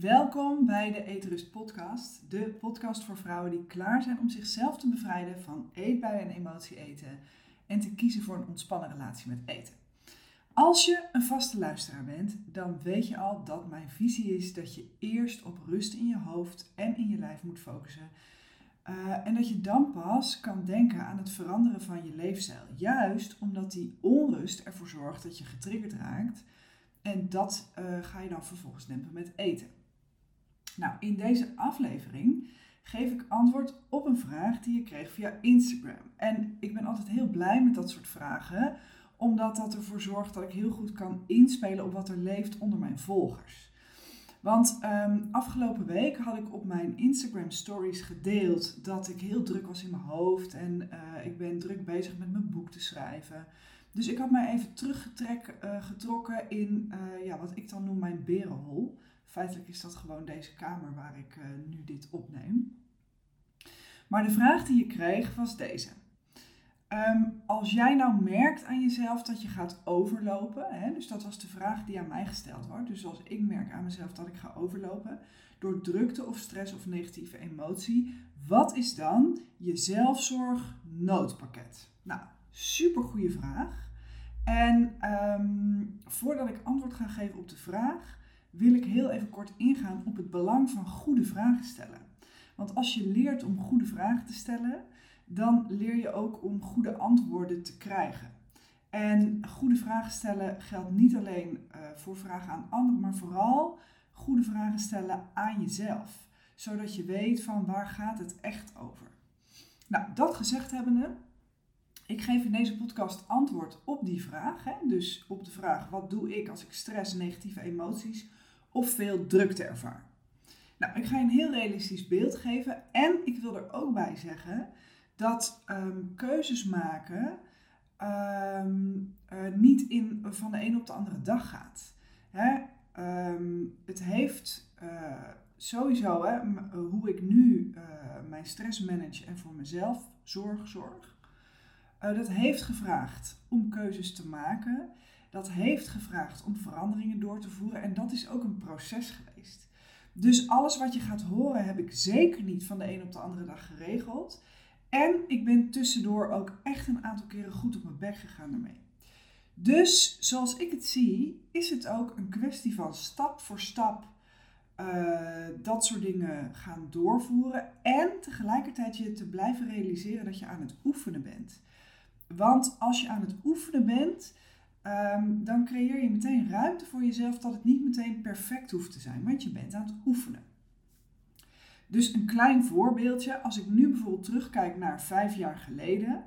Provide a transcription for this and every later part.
Welkom bij de Eetrust Podcast, de podcast voor vrouwen die klaar zijn om zichzelf te bevrijden van eetbuien en emotie eten en te kiezen voor een ontspannen relatie met eten. Als je een vaste luisteraar bent, dan weet je al dat mijn visie is dat je eerst op rust in je hoofd en in je lijf moet focussen. Uh, en dat je dan pas kan denken aan het veranderen van je leefstijl. Juist omdat die onrust ervoor zorgt dat je getriggerd raakt. En dat uh, ga je dan vervolgens dempen met eten. Nou, in deze aflevering geef ik antwoord op een vraag die ik kreeg via Instagram. En ik ben altijd heel blij met dat soort vragen, omdat dat ervoor zorgt dat ik heel goed kan inspelen op wat er leeft onder mijn volgers. Want um, afgelopen week had ik op mijn Instagram stories gedeeld dat ik heel druk was in mijn hoofd en uh, ik ben druk bezig met mijn boek te schrijven. Dus ik had mij even teruggetrokken uh, in uh, ja, wat ik dan noem mijn berenhol. Feitelijk is dat gewoon deze kamer waar ik nu dit opneem. Maar de vraag die je kreeg was deze. Um, als jij nou merkt aan jezelf dat je gaat overlopen, hè, dus dat was de vraag die aan mij gesteld wordt. Dus als ik merk aan mezelf dat ik ga overlopen door drukte of stress of negatieve emotie, wat is dan je zelfzorg noodpakket? Nou, super goede vraag. En um, voordat ik antwoord ga geven op de vraag, wil ik heel even kort ingaan op het belang van goede vragen stellen. Want als je leert om goede vragen te stellen, dan leer je ook om goede antwoorden te krijgen. En goede vragen stellen geldt niet alleen uh, voor vragen aan anderen, maar vooral goede vragen stellen aan jezelf. Zodat je weet van waar gaat het echt over. Nou, dat gezegd hebbende, ik geef in deze podcast antwoord op die vraag. Hè? Dus op de vraag, wat doe ik als ik stress, negatieve emoties of veel drukte ervaar? Nou, ik ga je een heel realistisch beeld geven en ik wil er ook bij zeggen dat um, keuzes maken um, uh, niet in, van de ene op de andere dag gaat. Hè? Um, het heeft uh, sowieso hè, hoe ik nu mijn stress manage en voor mezelf zorg, zorg. dat heeft gevraagd om keuzes te maken. Dat heeft gevraagd om veranderingen door te voeren. En dat is ook een proces geweest. Dus alles wat je gaat horen heb ik zeker niet van de een op de andere dag geregeld. En ik ben tussendoor ook echt een aantal keren goed op mijn bek gegaan daarmee. Dus zoals ik het zie, is het ook een kwestie van stap voor stap uh, dat soort dingen gaan doorvoeren. En tegelijkertijd je te blijven realiseren dat je aan het oefenen bent. Want als je aan het oefenen bent, um, dan creëer je meteen ruimte voor jezelf dat het niet meteen perfect hoeft te zijn. Want je bent aan het oefenen. Dus een klein voorbeeldje, als ik nu bijvoorbeeld terugkijk naar vijf jaar geleden,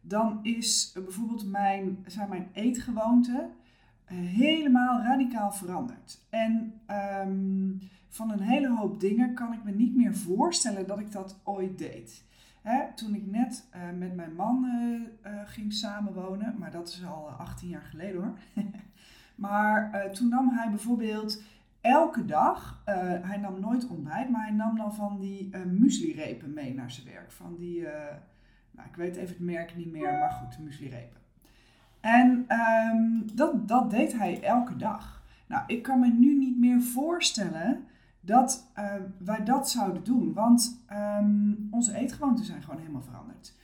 dan is bijvoorbeeld mijn, zijn mijn eetgewoonten eh, helemaal radicaal veranderd. En um, van een hele hoop dingen kan ik me niet meer voorstellen dat ik dat ooit deed. Hè, toen ik net uh, met mijn man uh, uh, ging samenwonen, maar dat is al 18 jaar geleden hoor. maar toen nam hij bijvoorbeeld elke dag, hij nam nooit ontbijt, maar hij nam dan van die muesli-repen mee naar zijn werk. Van die, nou, ik weet even het merk niet meer, maar goed, muesli-repen. En um, dat, dat deed hij elke dag. Nou, ik kan me nu niet meer voorstellen dat wij dat zouden doen, want um, onze eetgewoonten zijn gewoon helemaal veranderd.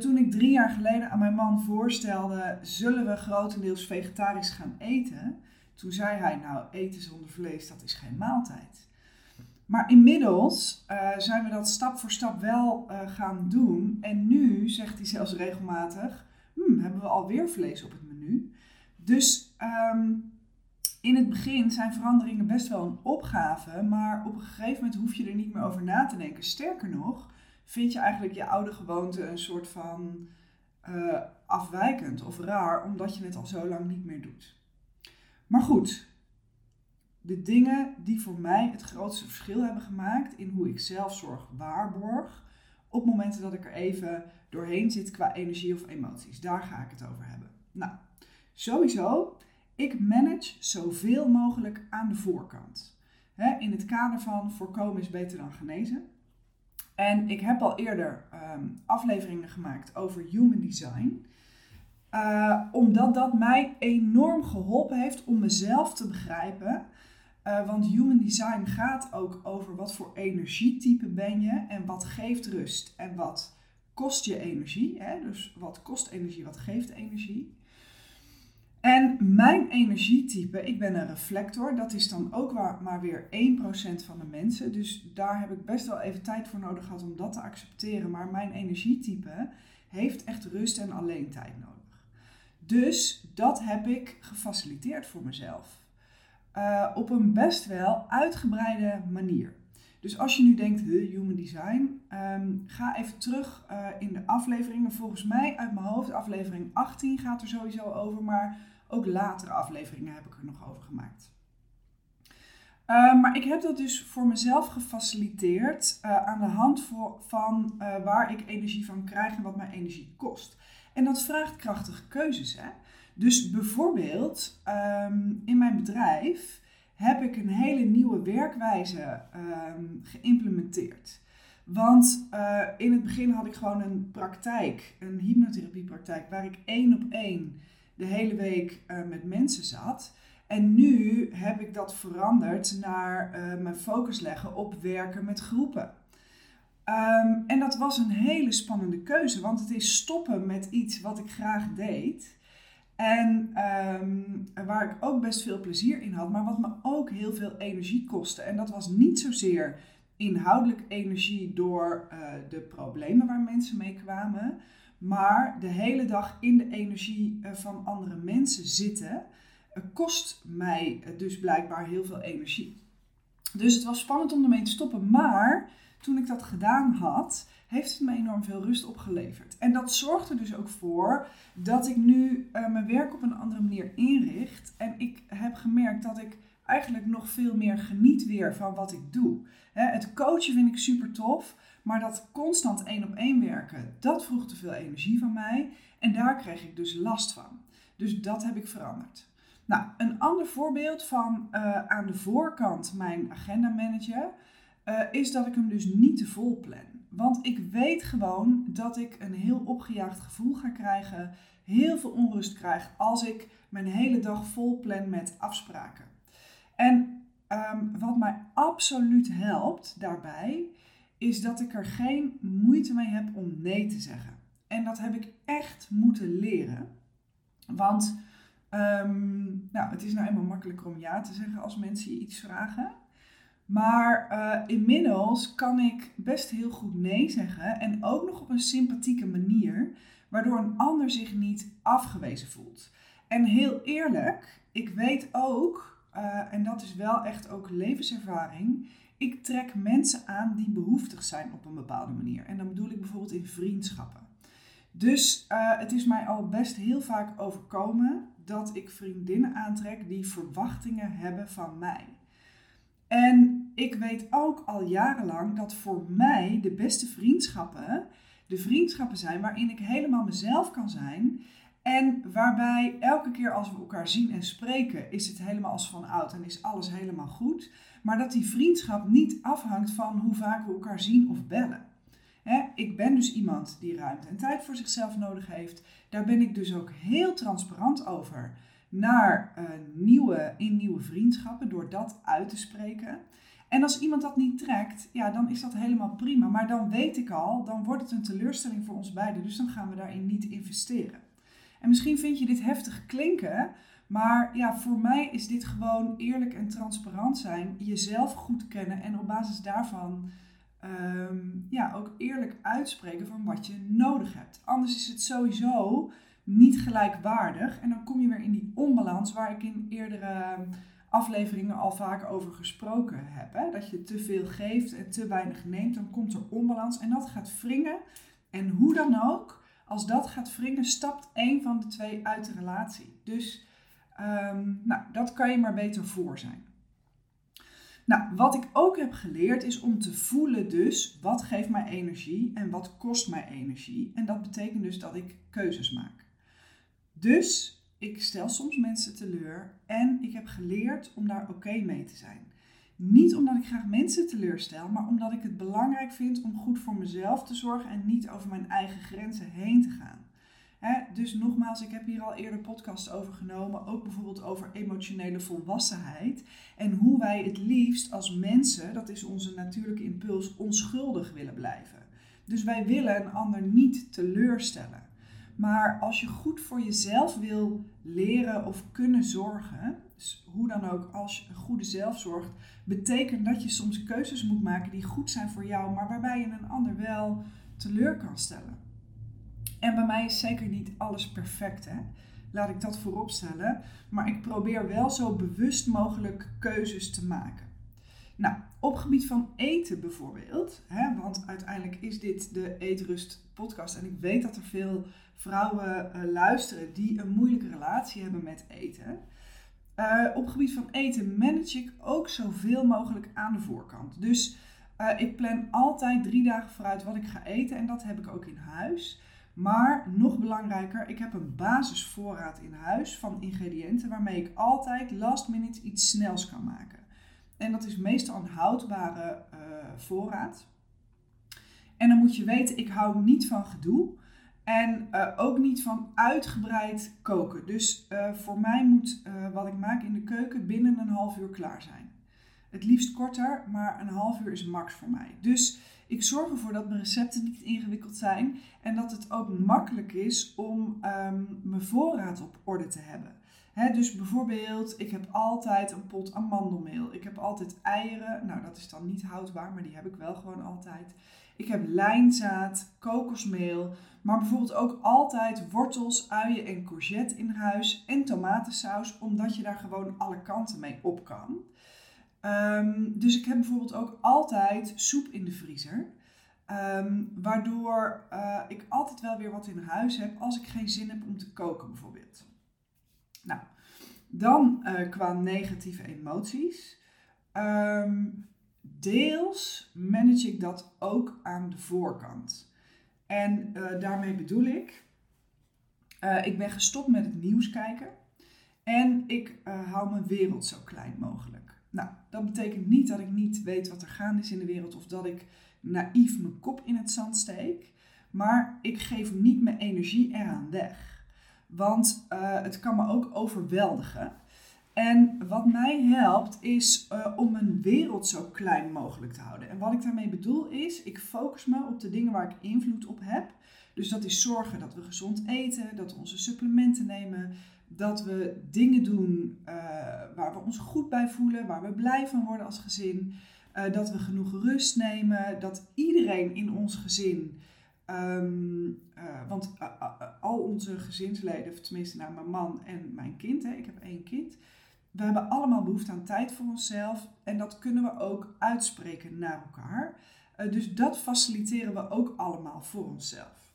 toen ik drie jaar geleden aan mijn man voorstelde, zullen we grotendeels vegetarisch gaan eten toen zei hij, nou, eten zonder vlees, dat is geen maaltijd. Maar inmiddels uh, zijn we dat stap voor stap wel uh, gaan doen. En nu zegt hij zelfs regelmatig, hm, hebben we alweer vlees op het menu. Dus um, in het begin zijn veranderingen best wel een opgave. Maar op een gegeven moment hoef je er niet meer over na te denken. Sterker nog, vind je eigenlijk je oude gewoonte een soort van uh, afwijkend of raar, omdat je het al zo lang niet meer doet. Maar goed, de dingen die voor mij het grootste verschil hebben gemaakt in hoe ik zelfzorg waarborg, op momenten dat ik er even doorheen zit qua energie of emoties. Daar ga ik het over hebben. Nou, sowieso, ik manage zoveel mogelijk aan de voorkant. in het kader van voorkomen is beter dan genezen. En ik heb al eerder um, afleveringen gemaakt over human design. Uh, omdat dat mij enorm geholpen heeft om mezelf te begrijpen. Uh, want human design gaat ook over wat voor energietype ben je en wat geeft rust en wat kost je energie. Hè? Dus wat kost energie, wat geeft energie. En mijn energietype, ik ben een reflector, dat is dan ook maar weer 1% van de mensen. Dus daar heb ik best wel even tijd voor nodig gehad om dat te accepteren. Maar mijn energietype heeft echt rust en alleen tijd nodig. Dus dat heb ik gefaciliteerd voor mezelf. Uh, op een best wel uitgebreide manier. Dus als je nu denkt, human design, um, ga even terug uh, in de afleveringen. Volgens mij uit mijn hoofd, aflevering 18 gaat er sowieso over, maar ook latere afleveringen heb ik er nog over gemaakt. Uh, maar ik heb dat dus voor mezelf gefaciliteerd uh, aan de hand voor, van waar ik energie van krijg en wat mijn energie kost. En dat vraagt krachtige keuzes. Hè? Dus bijvoorbeeld um, in mijn bedrijf heb ik een hele nieuwe werkwijze um, geïmplementeerd. Want in het begin had ik gewoon een praktijk, een hypnotherapiepraktijk, waar ik één op één de hele week uh, met mensen zat. En nu heb ik dat veranderd naar uh, mijn focus leggen op werken met groepen. Um, en dat was een hele spannende keuze, want het is stoppen met iets wat ik graag deed. En um, waar ik ook best veel plezier in had, maar wat me ook heel veel energie kostte. En dat was niet zozeer inhoudelijk energie door uh, de problemen waar mensen mee kwamen, maar de hele dag in de energie uh, van andere mensen zitten, uh, kost mij dus blijkbaar heel veel energie. Dus het was spannend om ermee te stoppen, maar toen ik dat gedaan had, heeft het me enorm veel rust opgeleverd. En dat zorgt er dus ook voor dat ik nu mijn werk op een andere manier inricht. En ik heb gemerkt dat ik eigenlijk nog veel meer geniet weer van wat ik doe. Hè, het coachen vind ik super tof, maar dat constant één op één werken, dat vroeg te veel energie van mij. En daar kreeg ik dus last van. Dus dat heb ik veranderd. Nou, een ander voorbeeld van uh, aan de voorkant mijn agenda manager uh, is dat ik hem dus niet te vol plan. Want ik weet gewoon dat ik een heel opgejaagd gevoel ga krijgen, heel veel onrust krijg als ik mijn hele dag vol plan met afspraken. En um, wat mij absoluut helpt daarbij, is dat ik er geen moeite mee heb om nee te zeggen. En dat heb ik echt moeten leren. Want um, nou, het is nou eenmaal makkelijker om ja te zeggen als mensen je iets vragen. Maar uh, inmiddels kan ik best heel goed nee zeggen en ook nog op een sympathieke manier, waardoor een ander zich niet afgewezen voelt. En heel eerlijk, ik weet ook, uh, en dat is wel echt ook levenservaring, ik trek mensen aan die behoeftig zijn op een bepaalde manier. En dan bedoel ik bijvoorbeeld in vriendschappen. Dus uh, het is mij al best heel vaak overkomen dat ik vriendinnen aantrek die verwachtingen hebben van mij. En ik weet ook al jarenlang dat voor mij de beste vriendschappen de vriendschappen zijn waarin ik helemaal mezelf kan zijn. En waarbij elke keer als we elkaar zien en spreken, is het helemaal als van oud en is alles helemaal goed. Maar dat die vriendschap niet afhangt van hoe vaak we elkaar zien of bellen. ik ben dus iemand die ruimte en tijd voor zichzelf nodig heeft. Daar ben ik dus ook heel transparant over naar uh, nieuwe, in nieuwe vriendschappen door dat uit te spreken. En als iemand dat niet trekt, ja, dan is dat helemaal prima. Maar dan weet ik al, dan wordt het een teleurstelling voor ons beiden. Dus dan gaan we daarin niet investeren. En misschien vind je dit heftig klinken, maar ja, voor mij is dit gewoon eerlijk en transparant zijn, jezelf goed kennen en op basis daarvan um, ja, ook eerlijk uitspreken van wat je nodig hebt. Anders is het sowieso niet gelijkwaardig. En dan kom je weer in die onbalans waar ik in eerdere afleveringen al vaak over gesproken heb. Hè? Dat je te veel geeft en te weinig neemt, dan komt er onbalans en dat gaat wringen. En hoe dan ook, als dat gaat wringen, stapt één van de twee uit de relatie. Dus um, nou, dat kan je maar beter voor zijn. Nou, wat ik ook heb geleerd is om te voelen dus wat geeft mij energie en wat kost mij energie. En dat betekent dus dat ik keuzes maak. Dus ik stel soms mensen teleur en ik heb geleerd om daar oké mee te zijn. Niet omdat ik graag mensen teleurstel, maar omdat ik het belangrijk vind om goed voor mezelf te zorgen en niet over mijn eigen grenzen heen te gaan. dus nogmaals, ik heb hier al eerder podcasts over genomen, ook bijvoorbeeld over emotionele volwassenheid en hoe wij het liefst als mensen, dat is onze natuurlijke impuls, onschuldig willen blijven. Dus wij willen een ander niet teleurstellen. Maar als je goed voor jezelf wil leren of kunnen zorgen, dus hoe dan ook, als je een goede zelfzorg, betekent dat je soms keuzes moet maken die goed zijn voor jou, maar waarbij je een ander wel teleur kan stellen. En bij mij is zeker niet alles perfect, hè? laat ik dat voorop stellen. Maar ik probeer wel zo bewust mogelijk keuzes te maken. Nou, op gebied van eten bijvoorbeeld, hè, want dit de Eetrust podcast en ik weet dat er veel vrouwen uh, luisteren die een moeilijke relatie hebben met eten. Uh, op gebied van eten manage ik ook zoveel mogelijk aan de voorkant. Dus uh, ik plan altijd drie dagen vooruit wat ik ga eten en dat heb ik ook in huis. Maar nog belangrijker, ik heb een basisvoorraad in huis van ingrediënten waarmee ik altijd last minute iets snels kan maken. En dat is meestal een houdbare voorraad. En dan moet je weten, ik hou niet van gedoe. En uh, ook niet van uitgebreid koken. Dus uh, voor mij moet wat ik maak in de keuken binnen een half uur klaar zijn. Het liefst korter, maar een half uur is max voor mij. Dus ik zorg ervoor dat mijn recepten niet ingewikkeld zijn en dat het ook makkelijk is om um, mijn voorraad op orde te hebben. He, dus bijvoorbeeld, ik heb altijd een pot amandelmeel. Ik heb altijd eieren. Nou, dat is dan niet houdbaar, maar die heb ik wel gewoon altijd. Ik heb lijnzaad, kokosmeel, maar bijvoorbeeld ook altijd wortels, uien en courgette in huis en tomatensaus, omdat je daar gewoon alle kanten mee op kan. Um, dus ik heb bijvoorbeeld ook altijd soep in de vriezer. Um, waardoor uh, ik altijd wel weer wat in huis heb als ik geen zin heb om te koken bijvoorbeeld. Nou, dan uh, qua negatieve emoties. Um, deels manage ik dat ook aan de voorkant. En uh, daarmee bedoel ik, ik ben gestopt met het nieuws kijken. En ik hou mijn wereld zo klein mogelijk. Nou, dat betekent niet dat ik niet weet wat er gaande is in de wereld of dat ik naïef mijn kop in het zand steek. Maar ik geef niet mijn energie eraan weg. Want het kan me ook overweldigen. En wat mij helpt is uh, om mijn wereld zo klein mogelijk te houden. En wat ik daarmee bedoel is, ik focus me op de dingen waar ik invloed op heb. Dus dat is zorgen dat we gezond eten, dat we onze supplementen nemen, dat we dingen doen uh, waar we ons goed bij voelen, waar we blij van worden als gezin. Uh, dat we genoeg rust nemen, dat iedereen in ons gezin, uh, want al onze gezinsleden, tenminste nou, mijn man en mijn kind, hè, ik heb één kind, we hebben allemaal behoefte aan tijd voor onszelf en dat kunnen we ook uitspreken naar elkaar. dus dat faciliteren we ook allemaal voor onszelf.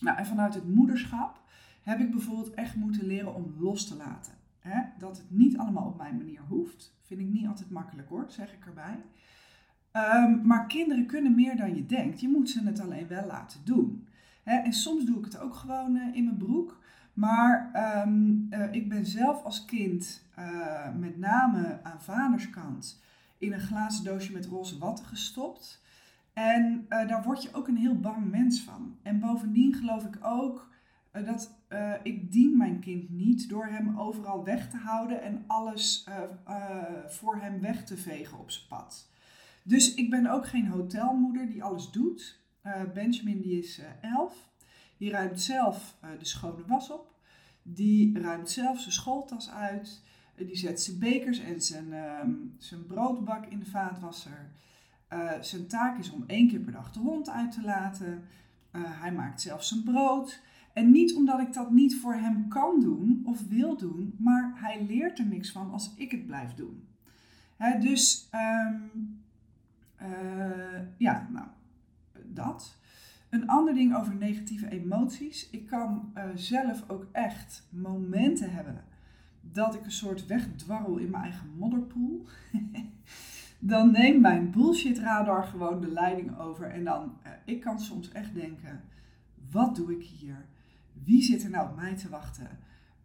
Nou, en vanuit het moederschap heb ik bijvoorbeeld echt moeten leren om los te laten. Dat het niet allemaal op mijn manier hoeft. Vind ik niet altijd makkelijk hoor, zeg ik erbij. Um, maar kinderen kunnen meer dan je denkt. Je moet ze het alleen wel laten doen. En soms doe ik het ook gewoon uh, in mijn broek. Maar um, uh, ik ben zelf als kind, uh, met name aan vaderskant, in een glazen doosje met roze watten gestopt. En daar word je ook een heel bang mens van. En bovendien geloof ik ook dat ik dien mijn kind niet door hem overal weg te houden en alles voor hem weg te vegen op zijn pad. Dus ik ben ook geen hotelmoeder die alles doet. Benjamin die is elf. Die ruimt zelf de schone was op. Die ruimt zelf zijn schooltas uit. die zet zijn bekers en zijn, ehm, zijn broodbak in de vaatwasser. zijn taak is om één keer per dag de hond uit te laten. hij maakt zelf zijn brood. En niet omdat ik dat niet voor hem kan doen of wil doen, maar hij leert er niks van als ik het blijf doen. dus uh, ja, nou, dat. Een ander ding over negatieve emoties. Ik kan uh, zelf ook echt momenten hebben dat ik een soort wegdwarrel in mijn eigen modderpoel. dan neemt mijn bullshit radar gewoon de leiding over. En dan, uh, ik kan soms echt denken, wat doe ik hier? Wie zit er nou op mij te wachten?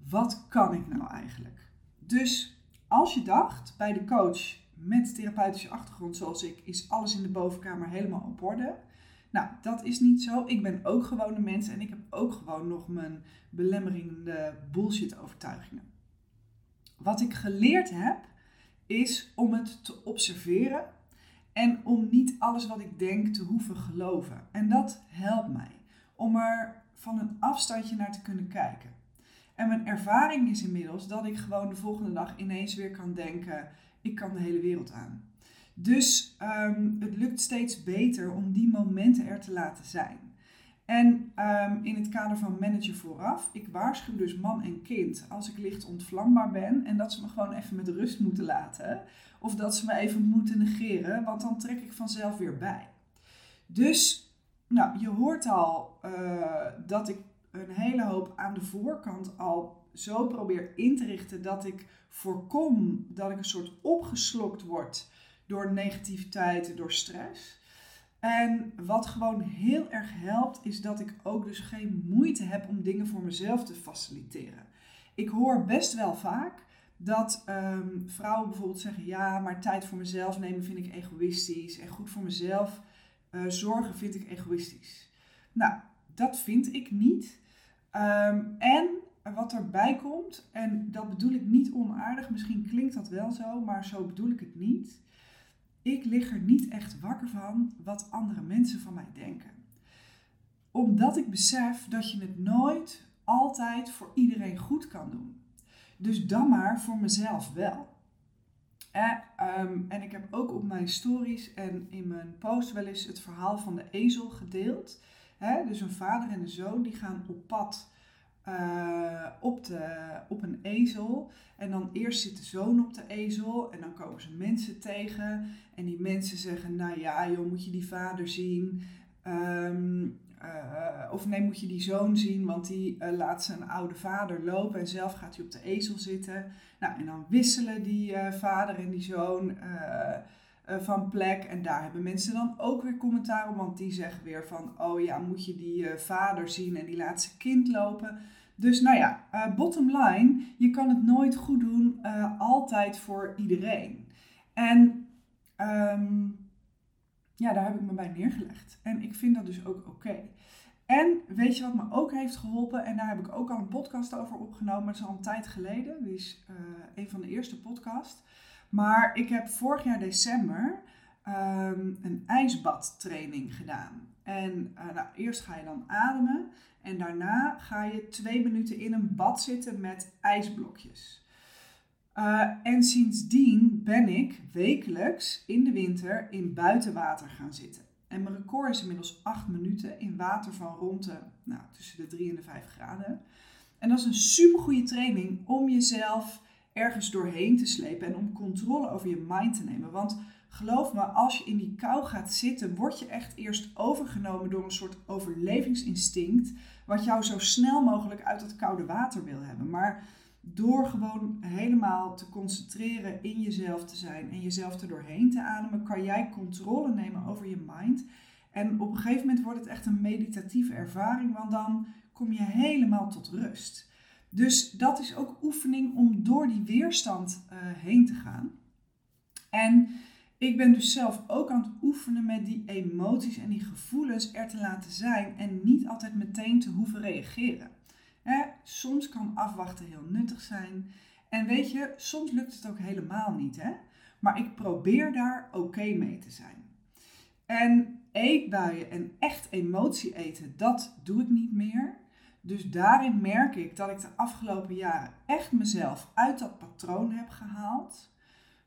Wat kan ik nou eigenlijk? Dus als je dacht bij de coach met therapeutische achtergrond zoals ik, is alles in de bovenkamer helemaal op orde. Nou, dat is niet zo. Ik ben ook gewoon een mens en ik heb ook gewoon nog mijn belemmerende bullshit overtuigingen. Wat ik geleerd heb, is om het te observeren en om niet alles wat ik denk te hoeven geloven. En dat helpt mij om er van een afstandje naar te kunnen kijken. En mijn ervaring is inmiddels dat ik gewoon de volgende dag ineens weer kan denken: ik kan de hele wereld aan. Dus ehm, het lukt steeds beter om die momenten er te laten zijn. En ehm, in het kader van manager vooraf, ik waarschuw dus man en kind als ik licht ontvlambaar ben en dat ze me gewoon even met rust moeten laten. Of dat ze me even moeten negeren, want dan trek ik vanzelf weer bij. Dus, nou, je hoort al uh, dat ik een hele hoop aan de voorkant al zo probeer in te richten dat ik voorkom dat ik een soort opgeslokt word door negativiteit, door stress. En wat gewoon heel erg helpt, is dat ik ook dus geen moeite heb om dingen voor mezelf te faciliteren. Ik hoor best wel vaak dat ehm, vrouwen bijvoorbeeld zeggen: ja, maar tijd voor mezelf nemen vind ik egoïstisch en goed voor mezelf uh, zorgen vind ik egoïstisch. Nou, dat vind ik niet. Ehm, en wat erbij komt, en dat bedoel ik niet onaardig, misschien klinkt dat wel zo, maar zo bedoel ik het niet. Ik lig er niet echt wakker van wat andere mensen van mij denken. Omdat ik besef dat je het nooit altijd voor iedereen goed kan doen. Dus dan maar voor mezelf wel. Eh, en ik heb ook op mijn stories en in mijn post wel eens het verhaal van de ezel gedeeld. dus een vader en een zoon die gaan op pad uh, op, de, op een ezel. En dan eerst zit de zoon op de ezel en dan komen ze mensen tegen. En die mensen zeggen, nou ja, joh, moet je die vader zien? Um, uh, of nee, moet je die zoon zien, want die uh, laat zijn oude vader lopen en zelf gaat hij op de ezel zitten. Nou, en dan wisselen die vader en die zoon van plek. En daar hebben mensen dan ook weer commentaar op, want die zeggen weer van, oh ja, moet je die vader zien en die laat zijn kind lopen. Dus nou ja, uh, bottom line, je kan het nooit goed doen, altijd voor iedereen. En um, ja, daar heb ik me bij neergelegd. En ik vind dat dus ook oké. En weet je wat me ook heeft geholpen? En daar heb ik ook al een podcast over opgenomen. Het is al een tijd geleden. Die is een van de eerste podcasts. Maar ik heb vorig jaar december um, een ijsbadtraining gedaan. En nou, eerst ga je dan ademen. En daarna ga je twee minuten in een bad zitten met ijsblokjes. Uh, en sindsdien ben ik wekelijks in de winter in buitenwater gaan zitten. En mijn record is inmiddels 8 minuten in water van rond de, nou, tussen de 3 en de 5 graden. En dat is een super goede training om jezelf ergens doorheen te slepen en om controle over je mind te nemen. Want geloof me, als je in die kou gaat zitten, word je echt eerst overgenomen door een soort overlevingsinstinct, wat jou zo snel mogelijk uit het koude water wil hebben. Maar door gewoon helemaal te concentreren in jezelf te zijn en jezelf er doorheen te ademen, kan jij controle nemen over je mind. En op een gegeven moment wordt het echt een meditatieve ervaring, want dan kom je helemaal tot rust. Dus dat is ook oefening om door die weerstand uh, heen te gaan. En ik ben dus zelf ook aan het oefenen met die emoties en die gevoelens er te laten zijn en niet altijd meteen te hoeven reageren. soms kan afwachten heel nuttig zijn. En weet je, soms lukt het ook helemaal niet. Hè? Maar ik probeer daar oké mee te zijn. En eetbuien en echt emotie eten, dat doe ik niet meer. Dus daarin merk ik dat ik de afgelopen jaren echt mezelf uit dat patroon heb gehaald.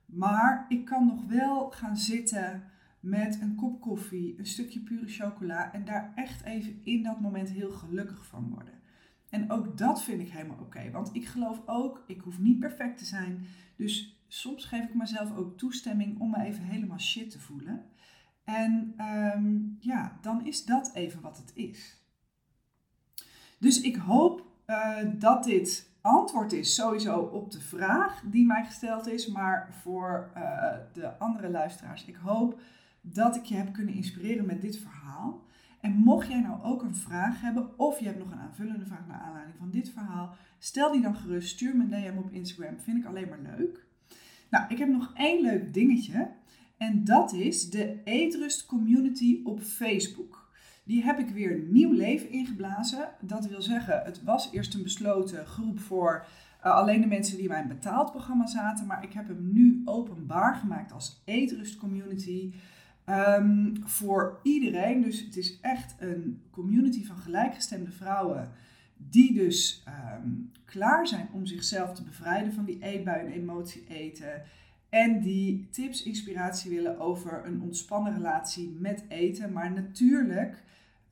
Maar ik kan nog wel gaan zitten met een kop koffie, een stukje pure chocola en daar echt even in dat moment heel gelukkig van worden. En ook dat vind ik helemaal oké, want ik geloof ook, ik hoef niet perfect te zijn. Dus soms geef ik mezelf ook toestemming om me even helemaal shit te voelen. En ehm, ja, dan is dat even wat het is. Dus ik hoop uh, dat dit antwoord is sowieso op de vraag die mij gesteld is, maar voor uh, de andere luisteraars. Ik hoop dat ik je heb kunnen inspireren met dit verhaal. En mocht jij nou ook een vraag hebben of je hebt nog een aanvullende vraag naar aanleiding van dit verhaal, stel die dan gerust, stuur me een DM op Instagram, vind ik alleen maar leuk. Nou, ik heb nog één leuk dingetje en dat is de Eetrust Community op Facebook. Die heb ik weer nieuw leven ingeblazen. Dat wil zeggen, het was eerst een besloten groep voor uh, alleen de mensen die bij een betaald programma zaten. Maar ik heb hem nu openbaar gemaakt als Eetrust Community. Um, voor iedereen. Dus het is echt een community van gelijkgestemde vrouwen. Die dus um, klaar zijn om zichzelf te bevrijden van die eetbui en emotie eten. En die tips, inspiratie willen over een ontspannen relatie met eten. Maar natuurlijk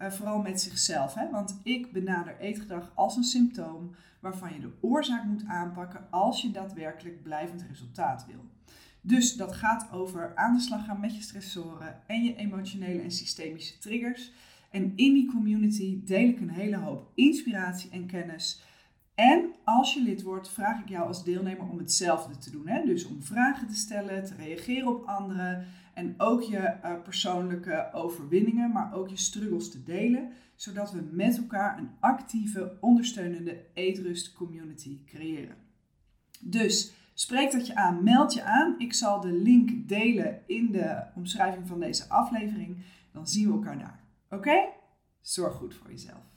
uh, vooral met zichzelf. Hè? Want ik benader eetgedrag als een symptoom waarvan je de oorzaak moet aanpakken als je daadwerkelijk blijvend resultaat wil. Dus dat gaat over aan de slag gaan met je stressoren en je emotionele en systemische triggers. En in die community deel ik een hele hoop inspiratie en kennis. En als je lid wordt, vraag ik jou als deelnemer om hetzelfde te doen. Hè? Dus om vragen te stellen, te reageren op anderen en ook je uh, persoonlijke overwinningen, maar ook je struggles te delen, zodat we met elkaar een actieve, ondersteunende eetrust community creëren. Dus spreek dat je aan, meld je aan. Ik zal de link delen in de omschrijving van deze aflevering. Dan zien we elkaar daar. Oké? Zorg goed voor jezelf.